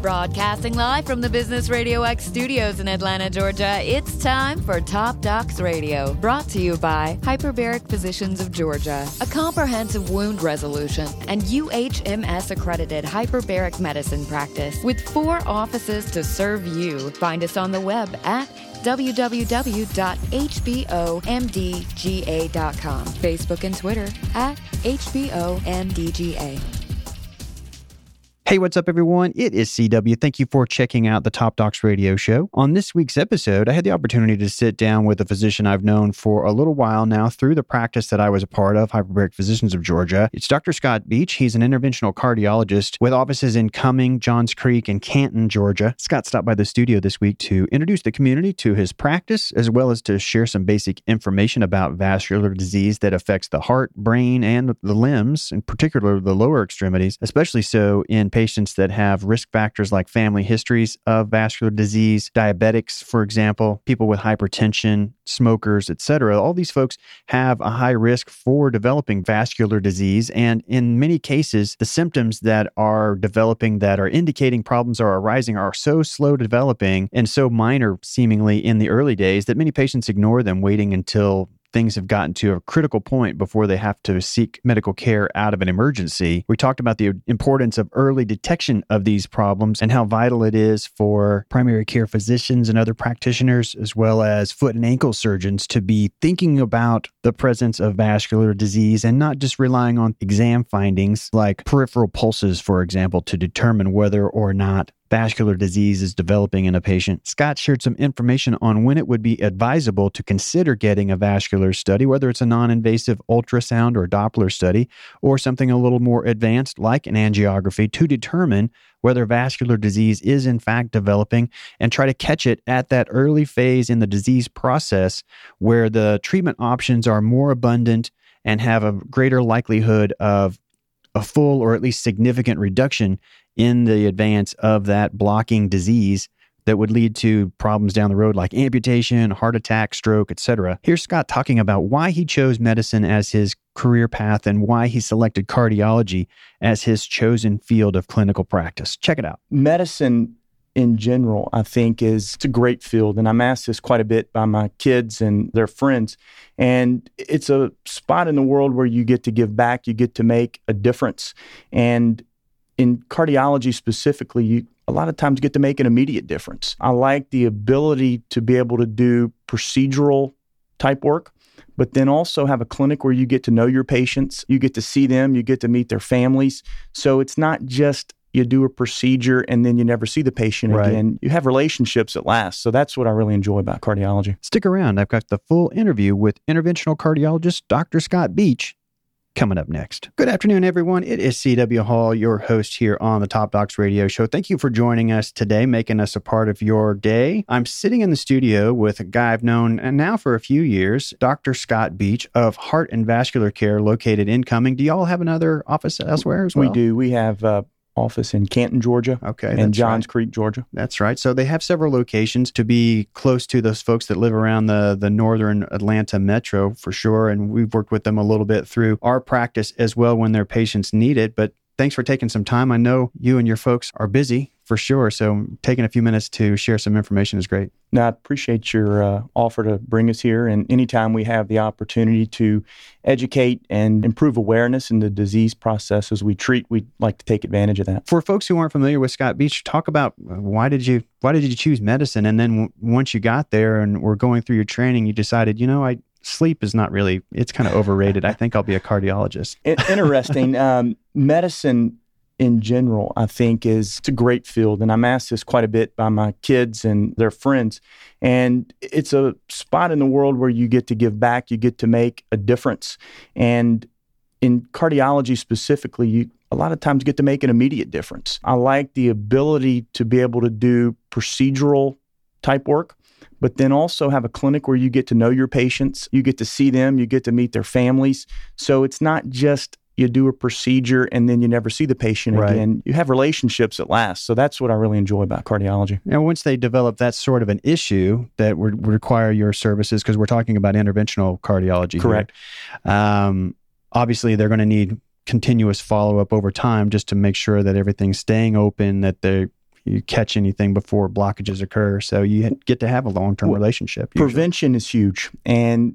Broadcasting live from the Business Radio X studios in Atlanta, Georgia, it's time for Top Docs Radio, brought to you by Hyperbaric Physicians of Georgia, a comprehensive wound resolution and UHMS accredited hyperbaric medicine practice with four offices to serve you. Find us on the web at www.hbomdga.com, Facebook and Twitter at HBOMDGA. Hey, what's up, everyone? It is CW. Thank you for checking out the Top Docs radio show. On this week's episode, I had the opportunity to sit down with a physician I've known for a little while now through the practice that I was a part of, Hyperbaric Physicians of Georgia. It's Dr. Scott Beach. He's an interventional cardiologist with offices in Cumming, Johns Creek, and Canton, Georgia. Scott stopped by the studio this week to introduce the community to his practice, as well as to share some basic information about vascular disease that affects the heart, brain, and the limbs, in particular the lower extremities, especially so in patients patients that have risk factors like family histories of vascular disease, diabetics, for example, people with hypertension, smokers, etc. All these folks have a high risk for developing vascular disease. And in many cases, the symptoms that are developing that are indicating problems are arising are so slow developing and so minor, seemingly, in the early days that many patients ignore them, waiting until things have gotten to a critical point before they have to seek medical care out of an emergency. We talked about the importance of early detection of these problems and how vital it is for primary care physicians and other practitioners, as well as foot and ankle surgeons, to be thinking about the presence of vascular disease and not just relying on exam findings like peripheral pulses, for example, to determine whether or not vascular disease is developing in a patient. Scott shared some information on when it would be advisable to consider getting a vascular study, whether it's a non invasive ultrasound or Doppler study, or something a little more advanced like an angiography to determine whether vascular disease is in fact developing and try to catch it at that early phase in the disease process where the treatment options are more abundant and have a greater likelihood of a full or at least significant reduction in the advance of that blocking disease that would lead to problems down the road like amputation, heart attack, stroke, etc. Here's Scott talking about why he chose medicine as his career path and why he selected cardiology as his chosen field of clinical practice. Check it out. Medicine in general, I think is it's a great field and I'm asked this quite a bit by my kids and their friends and it's a spot in the world where you get to give back, you get to make a difference. And in cardiology specifically, you a lot of times get to make an immediate difference. I like the ability to be able to do procedural type work, but then also have a clinic where you get to know your patients, you get to see them, you get to meet their families. So it's not just you do a procedure and then you never see the patient right. again. You have relationships that last. So that's what I really enjoy about cardiology. Stick around. I've got the full interview with interventional cardiologist Dr. Scott Beach coming up next. Good afternoon, everyone. It is CW Hall, your host here on the Top Docs Radio Show. Thank you for joining us today, making us a part of your day. I'm sitting in the studio with a guy I've known and now for a few years, Dr. Scott Beach of Heart and Vascular Care, located in Cumming. Do y'all have another office elsewhere as well? We do. We have uh, office in Canton, Georgia. Okay. And Johns right. Creek, Georgia. That's right. So they have several locations to be close to those folks that live around the, the northern Atlanta metro for sure. And we've worked with them a little bit through our practice as well when their patients need it. But thanks for taking some time. I know you and your folks are busy for sure. So taking a few minutes to share some information is great. Now, I appreciate your uh, offer to bring us here. And anytime we have the opportunity to educate and improve awareness in the disease processes we treat, we'd like to take advantage of that. For folks who aren't familiar with Scott Beach, talk about uh, why did you why did you choose medicine? And then w- once you got there and were going through your training, you decided, you know, I sleep is not really it's kind of overrated. I think I'll be a cardiologist. Interesting. Um, medicine in general, I think is it's a great field. And I'm asked this quite a bit by my kids and their friends. And it's a spot in the world where you get to give back, you get to make a difference. And in cardiology specifically, you a lot of times get to make an immediate difference. I like the ability to be able to do procedural type work but then also have a clinic where you get to know your patients, you get to see them, you get to meet their families. So it's not just you do a procedure and then you never see the patient right. again. You have relationships that last. So that's what I really enjoy about cardiology. And once they develop that sort of an issue that would require your services, because we're talking about interventional cardiology. Correct. Um, obviously, they're going to need continuous follow up over time just to make sure that everything's staying open, that they you catch anything before blockages occur. So you get to have a long term Well, relationship. usually. Prevention is huge, and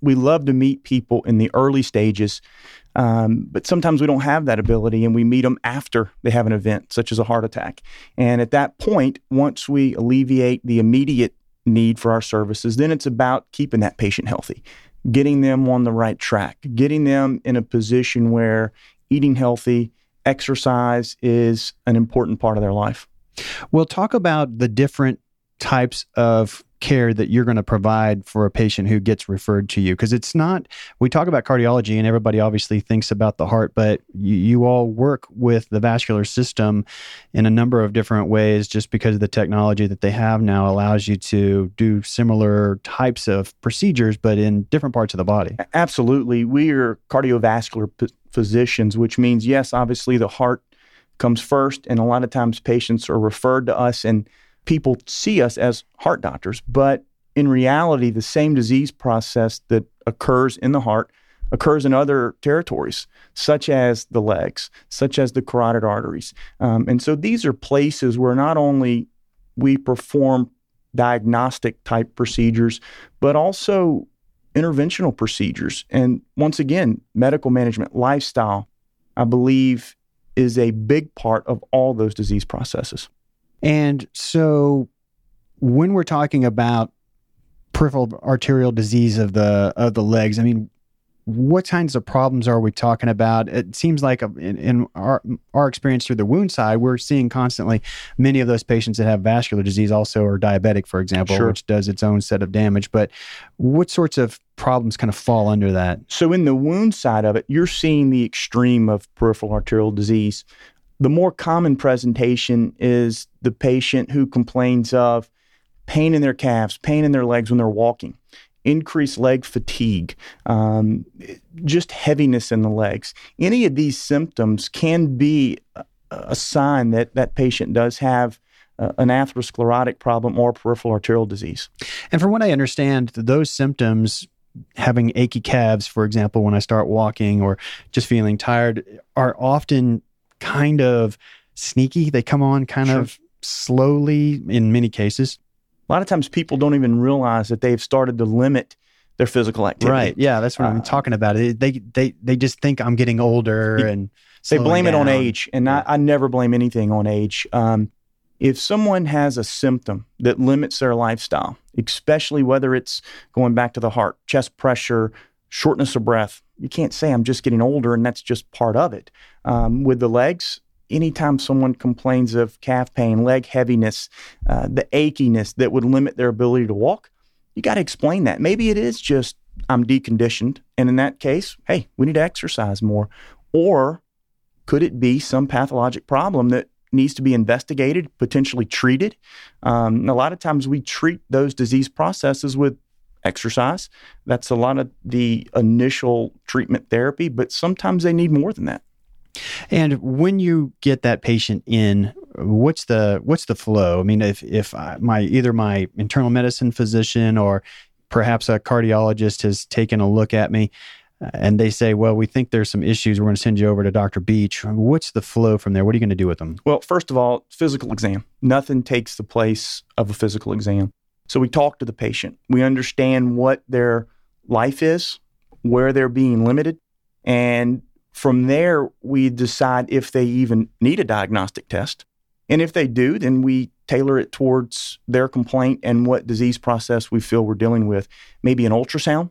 we love to meet people in the early stages, um, but sometimes we don't have that ability, and we meet them after they have an event, such as a heart attack. And at that point, once we alleviate the immediate need for our services, then it's about keeping that patient healthy, getting them on the right track, getting them in a position where eating healthy, exercise is an important part of their life. We'll talk about the different types of care that you're going to provide for a patient who gets referred to you because it's not we talk about cardiology and everybody obviously thinks about the heart but you, you all work with the vascular system in a number of different ways just because of the technology that they have now allows you to do similar types of procedures but in different parts of the body Absolutely. We are cardiovascular p- physicians, which means, yes, obviously the heart comes first. And a lot of times patients are referred to us and people see us as heart doctors. But in reality, the same disease process that occurs in the heart occurs in other territories, such as the legs, such as the carotid arteries. Um, and so these are places where not only we perform diagnostic type procedures, but also interventional procedures. And once again, medical management, lifestyle, I believe, is a big part of all those disease processes. And so when we're talking about peripheral arterial disease of the of the legs, I mean, what kinds of problems are we talking about? It seems like uh, in, in our our experience through the wound side, we're seeing constantly many of those patients that have vascular disease also are diabetic, for example, Sure. which does its own set of damage. But what sorts of problems kind of fall under that? So, in the wound side of it, you're seeing the extreme of peripheral arterial disease. The more common presentation is the patient who complains of pain in their calves, pain in their legs when they're walking, increased leg fatigue, um, just heaviness in the legs. Any of these symptoms can be a, a sign that that patient does have uh, an atherosclerotic problem or peripheral arterial disease. And from what I understand, those symptoms, having achy calves, for example, when I start walking or just feeling tired, are often kind of sneaky. They come on kind Sure. of slowly in many cases. A lot of times people don't even realize that they've started to limit their physical activity. Right. Yeah, that's what I'm Uh, talking about. It- They they they just think I'm getting older and They blame it on age, and I, I never blame anything on age. Um, if someone has a symptom that limits their lifestyle, especially whether it's going back to the heart, chest pressure, shortness of breath, you can't say I'm just getting older and that's just part of it. Um, with the legs, anytime someone complains of calf pain, leg heaviness, uh, the achiness that would limit their ability to walk, you got to explain that. Maybe it is just I'm deconditioned, and in that case, hey, we need to exercise more. Or could it be some pathologic problem that needs to be investigated, potentially treated? Um, a lot of times we treat those disease processes with exercise. That's a lot of the initial treatment therapy, but sometimes they need more than that. And when you get that patient in, what's the what's the flow? I mean, if if my either my internal medicine physician or perhaps a cardiologist has taken a look at me uh, and they say, "Well, we think there's some issues. We're going to send you over to Dr. Beach." What's the flow from there? What are you going to do with them? Well, first of all, physical exam. Nothing takes the place of a physical exam. So we talk to the patient. We understand what their life is, where they're being limited, and from there we decide if they even need a diagnostic test. And if they do, then we tailor it towards their complaint and what disease process we feel we're dealing with. Maybe an ultrasound.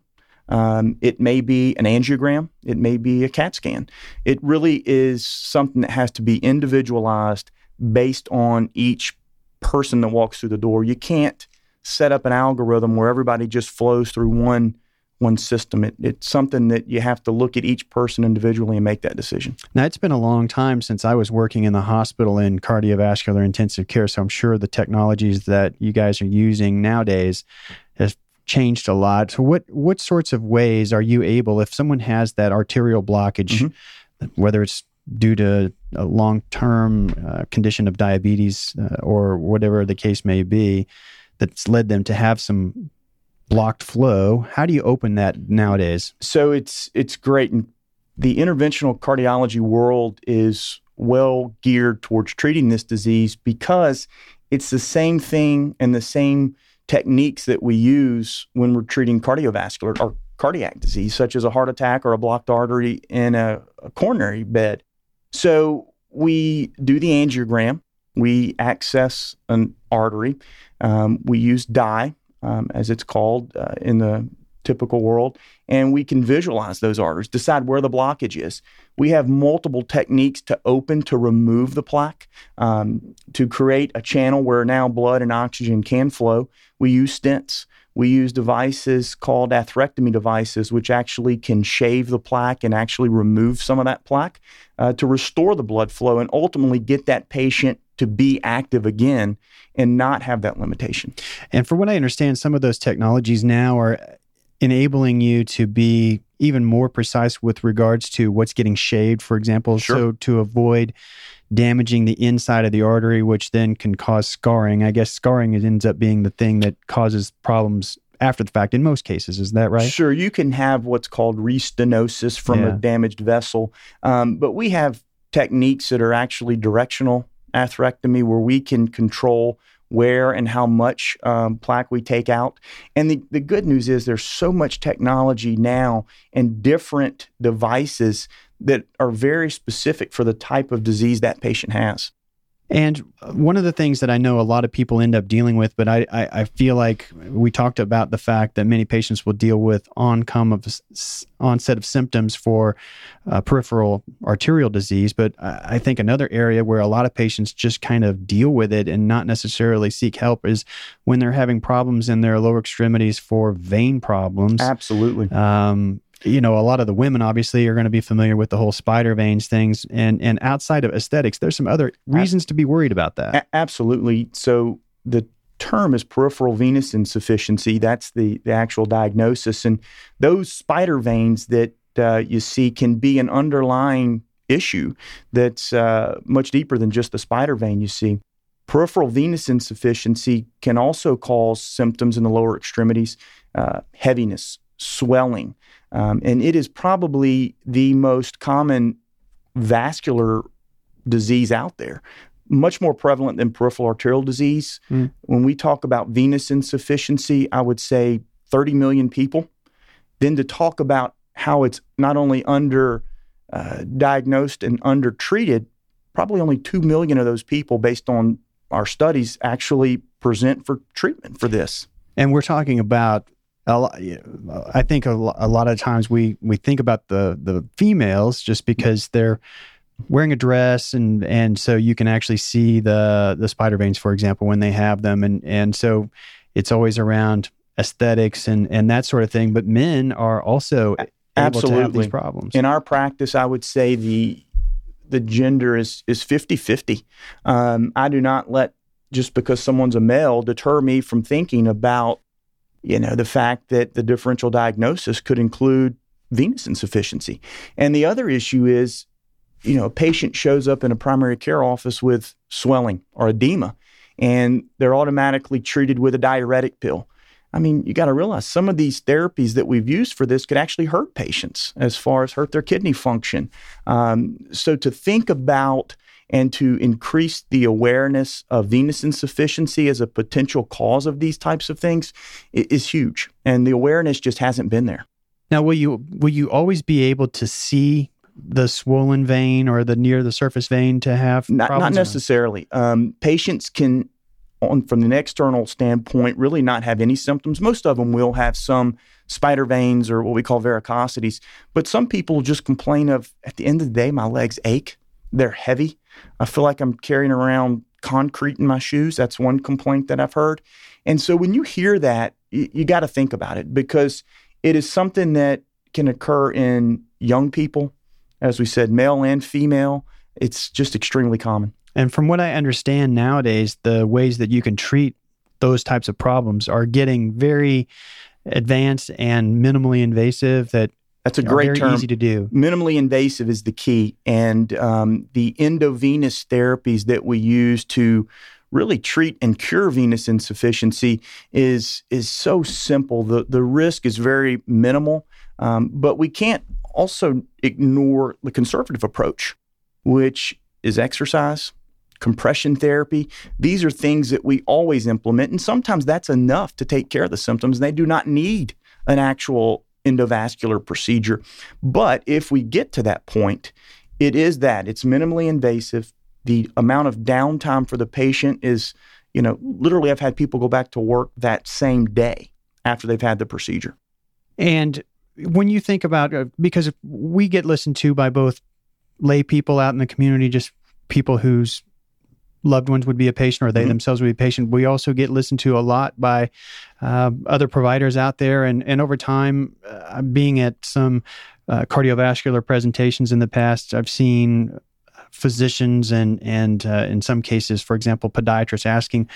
Um, it may be an angiogram. It may be a CAT scan. It really is something that has to be individualized based on each person that walks through the door. You can't set up an algorithm where everybody just flows through one one system. It, it's something that you have to look at each person individually and make that decision. Now, it's been a long time since I was working in the hospital in cardiovascular intensive care, so I'm sure the technologies that you guys are using nowadays has changed a lot. So, what what sorts of ways are you able, if someone has that arterial blockage, whether it's due to a long term uh, condition of diabetes uh, or whatever the case may be, that's led them to have some blocked flow? How do you open that nowadays? So it's it's great. And the interventional cardiology world is well geared towards treating this disease because it's the same thing and the same techniques that we use when we're treating cardiovascular or cardiac disease, such as a heart attack or a blocked artery in a, a coronary bed. So we do the angiogram, we access an artery, um, we use dye, um, as it's called uh, in the typical world, and we can visualize those arteries, decide where the blockage is. We have multiple techniques to open to remove the plaque, um, to create a channel where now blood and oxygen can flow. We use stents. We use devices called atherectomy devices, which actually can shave the plaque and actually remove some of that plaque uh, to restore the blood flow and ultimately get that patient to be active again and not have that limitation. And for what I understand, some of those technologies now are enabling you to be even more precise with regards to what's getting shaved, for example. Sure. So to avoid damaging the inside of the artery, which then can cause scarring. I guess scarring ends up being the thing that causes problems after the fact in most cases. Is that right? Sure. You can have what's called restenosis from Yeah. a damaged vessel, um, but we have techniques that are actually directional atherectomy where we can control where and how much um, plaque we take out. And the, the good news is there's so much technology now and different devices that are very specific for the type of disease that patient has. And one of the things that I know a lot of people end up dealing with, but I, I, I feel like we talked about the fact that many patients will deal with oncome of onset of symptoms for uh, peripheral arterial disease. But I I think another area where a lot of patients just kind of deal with it and not necessarily seek help is when they're having problems in their lower extremities for vein problems. Absolutely. Um, you know, a lot of the women obviously are going to be familiar with the whole spider veins things, and and outside of aesthetics, there's some other reasons to be worried about that. A- absolutely. So the term is peripheral venous insufficiency. That's the, the actual diagnosis. And those spider veins that uh, you see can be an underlying issue that's uh, much deeper than just the spider vein you see. Peripheral venous insufficiency can also cause symptoms in the lower extremities, uh, heaviness, swelling. Um, and it is probably the most common vascular disease out there much more prevalent than peripheral arterial disease. Mm. When we talk about venous insufficiency, I would say 30 million people. Then to talk about how it's not only under uh, diagnosed and undertreated, probably only 2 million of those people, based on our studies, actually present for treatment for this. And we're talking about. I think a, lot of times we we think about the the females just because they're wearing a dress and and so you can actually see the the spider veins, for example, when they have them, and and so it's always around aesthetics and and that sort of thing. But men are also able to have Absolutely. these problems. In our practice, I would say the the gender is is 50-50. Um, I do not let just because someone's a male deter me from thinking about you know the fact that the differential diagnosis could include venous insufficiency. And the other issue is you know a patient shows up in a primary care office with swelling or edema and they're automatically treated with a diuretic pill. I mean, you got to realize some of these therapies that we've used for this could actually hurt patients as far as hurt their kidney function. Um, so to think about and to increase the awareness of venous insufficiency as a potential cause of these types of things is huge, and the awareness just hasn't been there. Now, will you will you always be able to see the swollen vein or the near the surface vein to have Not, not necessarily. Um, patients can, on from an external standpoint, really not have any symptoms. Most of them will have some spider veins or what we call varicosities, but some people just complain of at the end of the day, my legs ache. They're heavy. I feel like I'm carrying around concrete in my shoes. That's one complaint that I've heard. And so when you hear that, you, you got to think about it because it is something that can occur in young people, as we said, male and female. It's just extremely common. And from what I understand nowadays, the ways that you can treat those types of problems are getting very advanced and minimally invasive that That's a great very term. easy to do. Minimally invasive is the key, and um, the endovenous therapies that we use to really treat and cure venous insufficiency is is so simple. the The risk is very minimal, um, but we can't also ignore the conservative approach, which is exercise, compression therapy. These are things that we always implement. And sometimes that's enough to take care of the symptoms. They do not need an actual endovascular procedure. But if we get to that point, it is that it's minimally invasive. The amount of downtime for the patient is, you know, literally, I've had people go back to work that same day after they've had the procedure. And when you think about, uh, because we get listened to by both lay people out in the community, just people whose loved ones would be a patient or they mm-hmm. themselves would be a patient. We also get listened to a lot by uh, other providers out there. And, and over time, uh, being at some uh, cardiovascular presentations in the past, I've seen physicians and, and uh, in some cases, for example, podiatrists asking,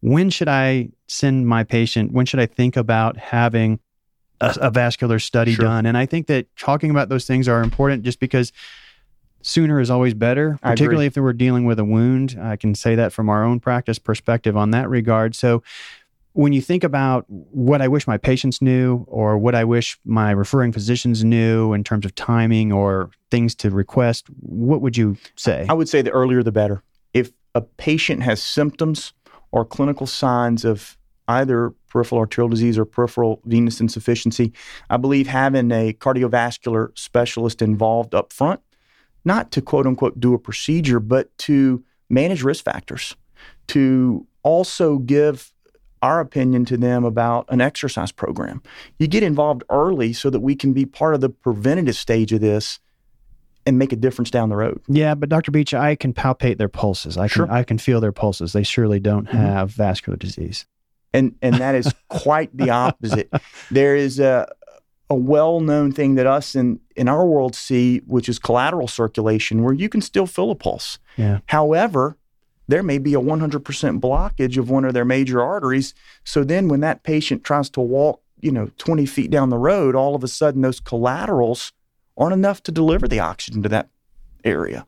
when should I send my patient? When should I think about having a, a vascular study sure. done? And I think that talking about those things are important just because sooner is always better, particularly if we're dealing with a wound. I can say that from our own practice perspective on that regard. So, when you think about what I wish my patients knew or what I wish my referring physicians knew in terms of timing or things to request, what would you say? I would say the earlier the better. If a patient has symptoms or clinical signs of either peripheral arterial disease or peripheral venous insufficiency, I believe having a cardiovascular specialist involved up front not to quote unquote do a procedure, but to manage risk factors, to also give our opinion to them about an exercise program. You get involved early so that we can be part of the preventative stage of this and make a difference down the road. Yeah, but Dr. Beach, I can palpate their pulses. I can I can feel their pulses. They surely don't mm-hmm. have vascular disease. And and that is quite the opposite. There is a a well-known thing that us in in our world see, which is collateral circulation, where you can still feel a pulse. Yeah. However, there may be a 100% blockage of one of their major arteries. So then, when that patient tries to walk, you know, 20 feet down the road, all of a sudden those collaterals aren't enough to deliver the oxygen to that area.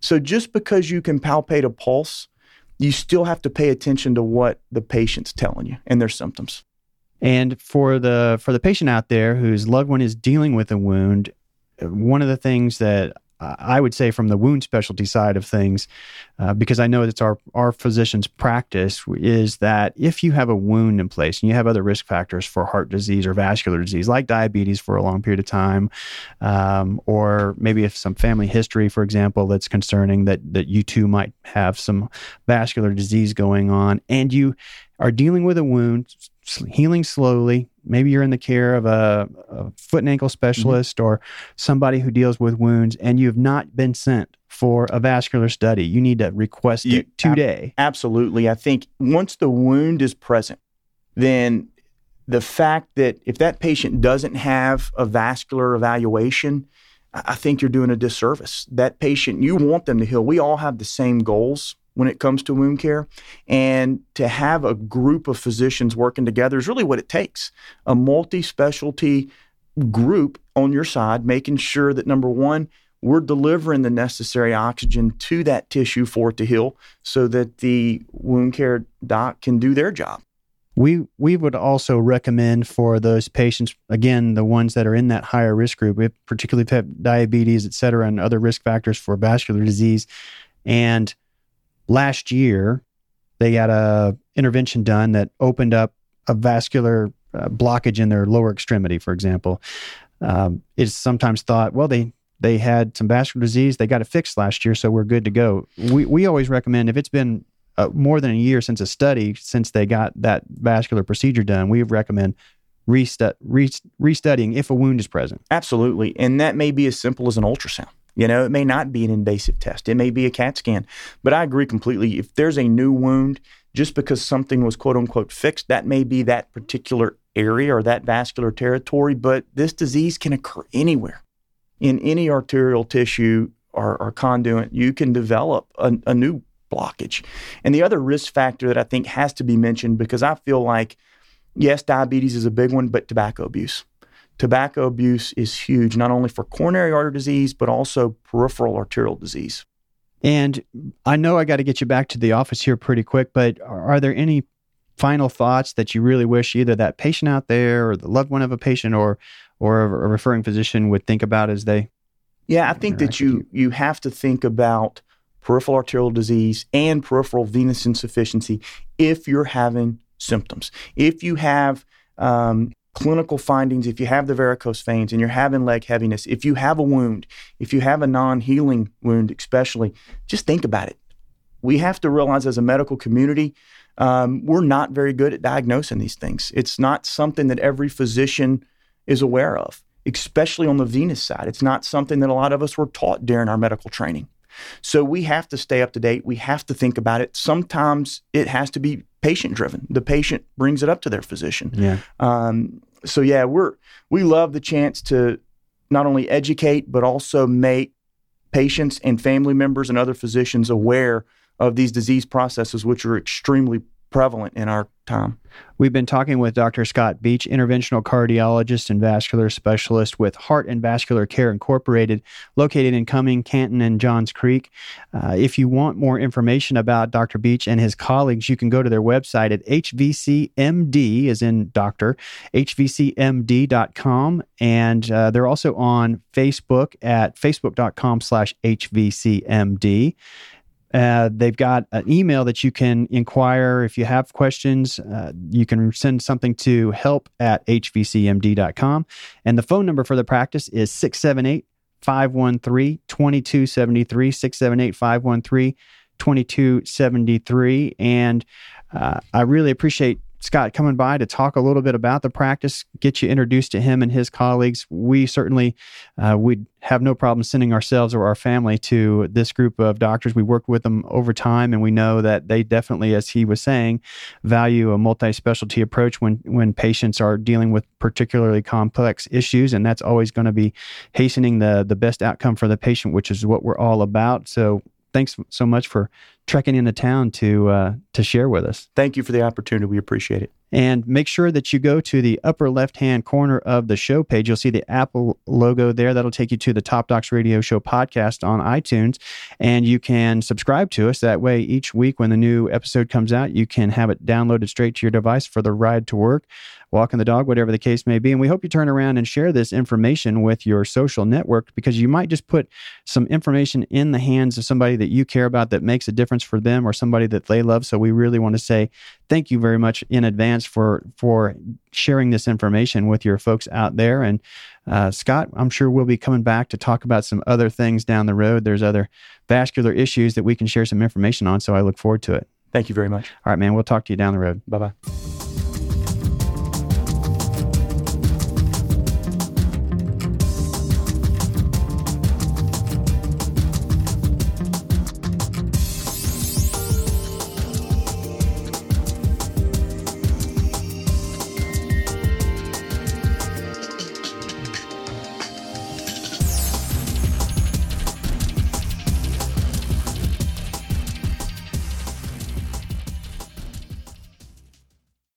So just because you can palpate a pulse, you still have to pay attention to what the patient's telling you and their symptoms. And for the for the patient out there whose loved one is dealing with a wound, one of the things that I would say from the wound specialty side of things, uh, because I know it's our our physician's practice, is that if you have a wound in place and you have other risk factors for heart disease or vascular disease, like diabetes for a long period of time, um, or maybe if some family history, for example, that's concerning that that you too might have some vascular disease going on, and you are dealing with a wound, healing slowly. Maybe you're in the care of a, a foot and ankle specialist mm-hmm. or somebody who deals with wounds, and you have not been sent for a vascular study. You need to request you, it today. Ab- absolutely. I think once the wound is present, then the fact that if that patient doesn't have a vascular evaluation, I think you're doing a disservice. That patient, you want them to heal. We all have the same goals when it comes to wound care. And to have a group of physicians working together is really what it takes a multi specialty group on your side, making sure that number one, we're delivering the necessary oxygen to that tissue for it to heal so that the wound care doc can do their job. We we would also recommend for those patients, again, the ones that are in that higher risk group, particularly if have diabetes, et cetera, and other risk factors for vascular disease, and last year they got a intervention done that opened up a vascular uh, blockage in their lower extremity, for example. Um, it's sometimes thought, well, they they had some vascular disease, they got it fixed last year, so we're good to go. We we always recommend if it's been uh, more than a year since a study, since they got that vascular procedure done, we recommend restu- re- restudying if a wound is present. Absolutely, and that may be as simple as an ultrasound. You know, it may not be an invasive test, it may be a CAT scan. But I agree completely. If there's a new wound, just because something was quote unquote fixed, that may be that particular area or that vascular territory. But this disease can occur anywhere in any arterial tissue or, or conduit. You can develop a, a new blockage. And the other risk factor that I think has to be mentioned because I feel like, yes, diabetes is a big one, but tobacco abuse tobacco abuse is huge, not only for coronary artery disease, but also peripheral arterial disease. And I know I got to get you back to the office here pretty quick, but are there any final thoughts that you really wish either that patient out there or the loved one of a patient or or a referring physician would think about as they Yeah, I think that you, you you have to think about peripheral arterial disease and peripheral venous insufficiency if you're having symptoms. If you have um, clinical findings, if you have the varicose veins and you're having leg heaviness, if you have a wound, if you have a non healing wound, especially, just think about it. We have to realize as a medical community, um, we're not very good at diagnosing these things. It's not something that every physician is aware of, especially on the venous side. It's not something that a lot of us were taught during our medical training. So we have to stay up to date. We have to think about it. Sometimes it has to be patient driven. The patient brings it up to their physician. Yeah. Um, so yeah, we're we love the chance to not only educate but also make patients and family members and other physicians aware of these disease processes, which are extremely prevalent in our time. We've been talking with Dr. Scott Beach, interventional cardiologist and vascular specialist with Heart and Vascular Care Incorporated, located in Cumming, Canton, and Johns Creek. Uh, if you want more information about Dr. Beach and his colleagues, you can go to their website at hvcmd, as in doctor, hvcmd.com. And uh, they're also on Facebook at facebook.com slash hvcmd. Uh, they've got an email that you can inquire if you have questions. Uh, you can send something to help at hvcmd.com. And the phone number for the practice is 678 513 2273. 678 513 2273. And uh, I really appreciate Scott coming by to talk a little bit about the practice, get you introduced to him and his colleagues. We certainly uh, would have no problem sending ourselves or our family to this group of doctors. We worked with them over time, and we know that they definitely, as he was saying, value a multi-specialty approach when when patients are dealing with particularly complex issues, and that's always going to be hastening the the best outcome for the patient, which is what we're all about. So thanks so much for trekking into town to uh, to share with us. Thank you for the opportunity. We appreciate it. And make sure that you go to the upper left hand corner of the show page. You'll see the Apple logo there. That'll take you to the Top Docs Radio Show podcast on iTunes. And you can subscribe to us. That way, each week when the new episode comes out, you can have it downloaded straight to your device for the ride to work, walking the dog, whatever the case may be. And we hope you turn around and share this information with your social network because you might just put some information in the hands of somebody that you care about that makes a difference for them or somebody that they love. So we really want to say thank you very much in advance for for sharing this information with your folks out there. And uh, Scott, I'm sure we'll be coming back to talk about some other things down the road. There's other vascular issues that we can share some information on. So I look forward to it. Thank you very much. All right, man. We'll talk to you down the road. Bye bye.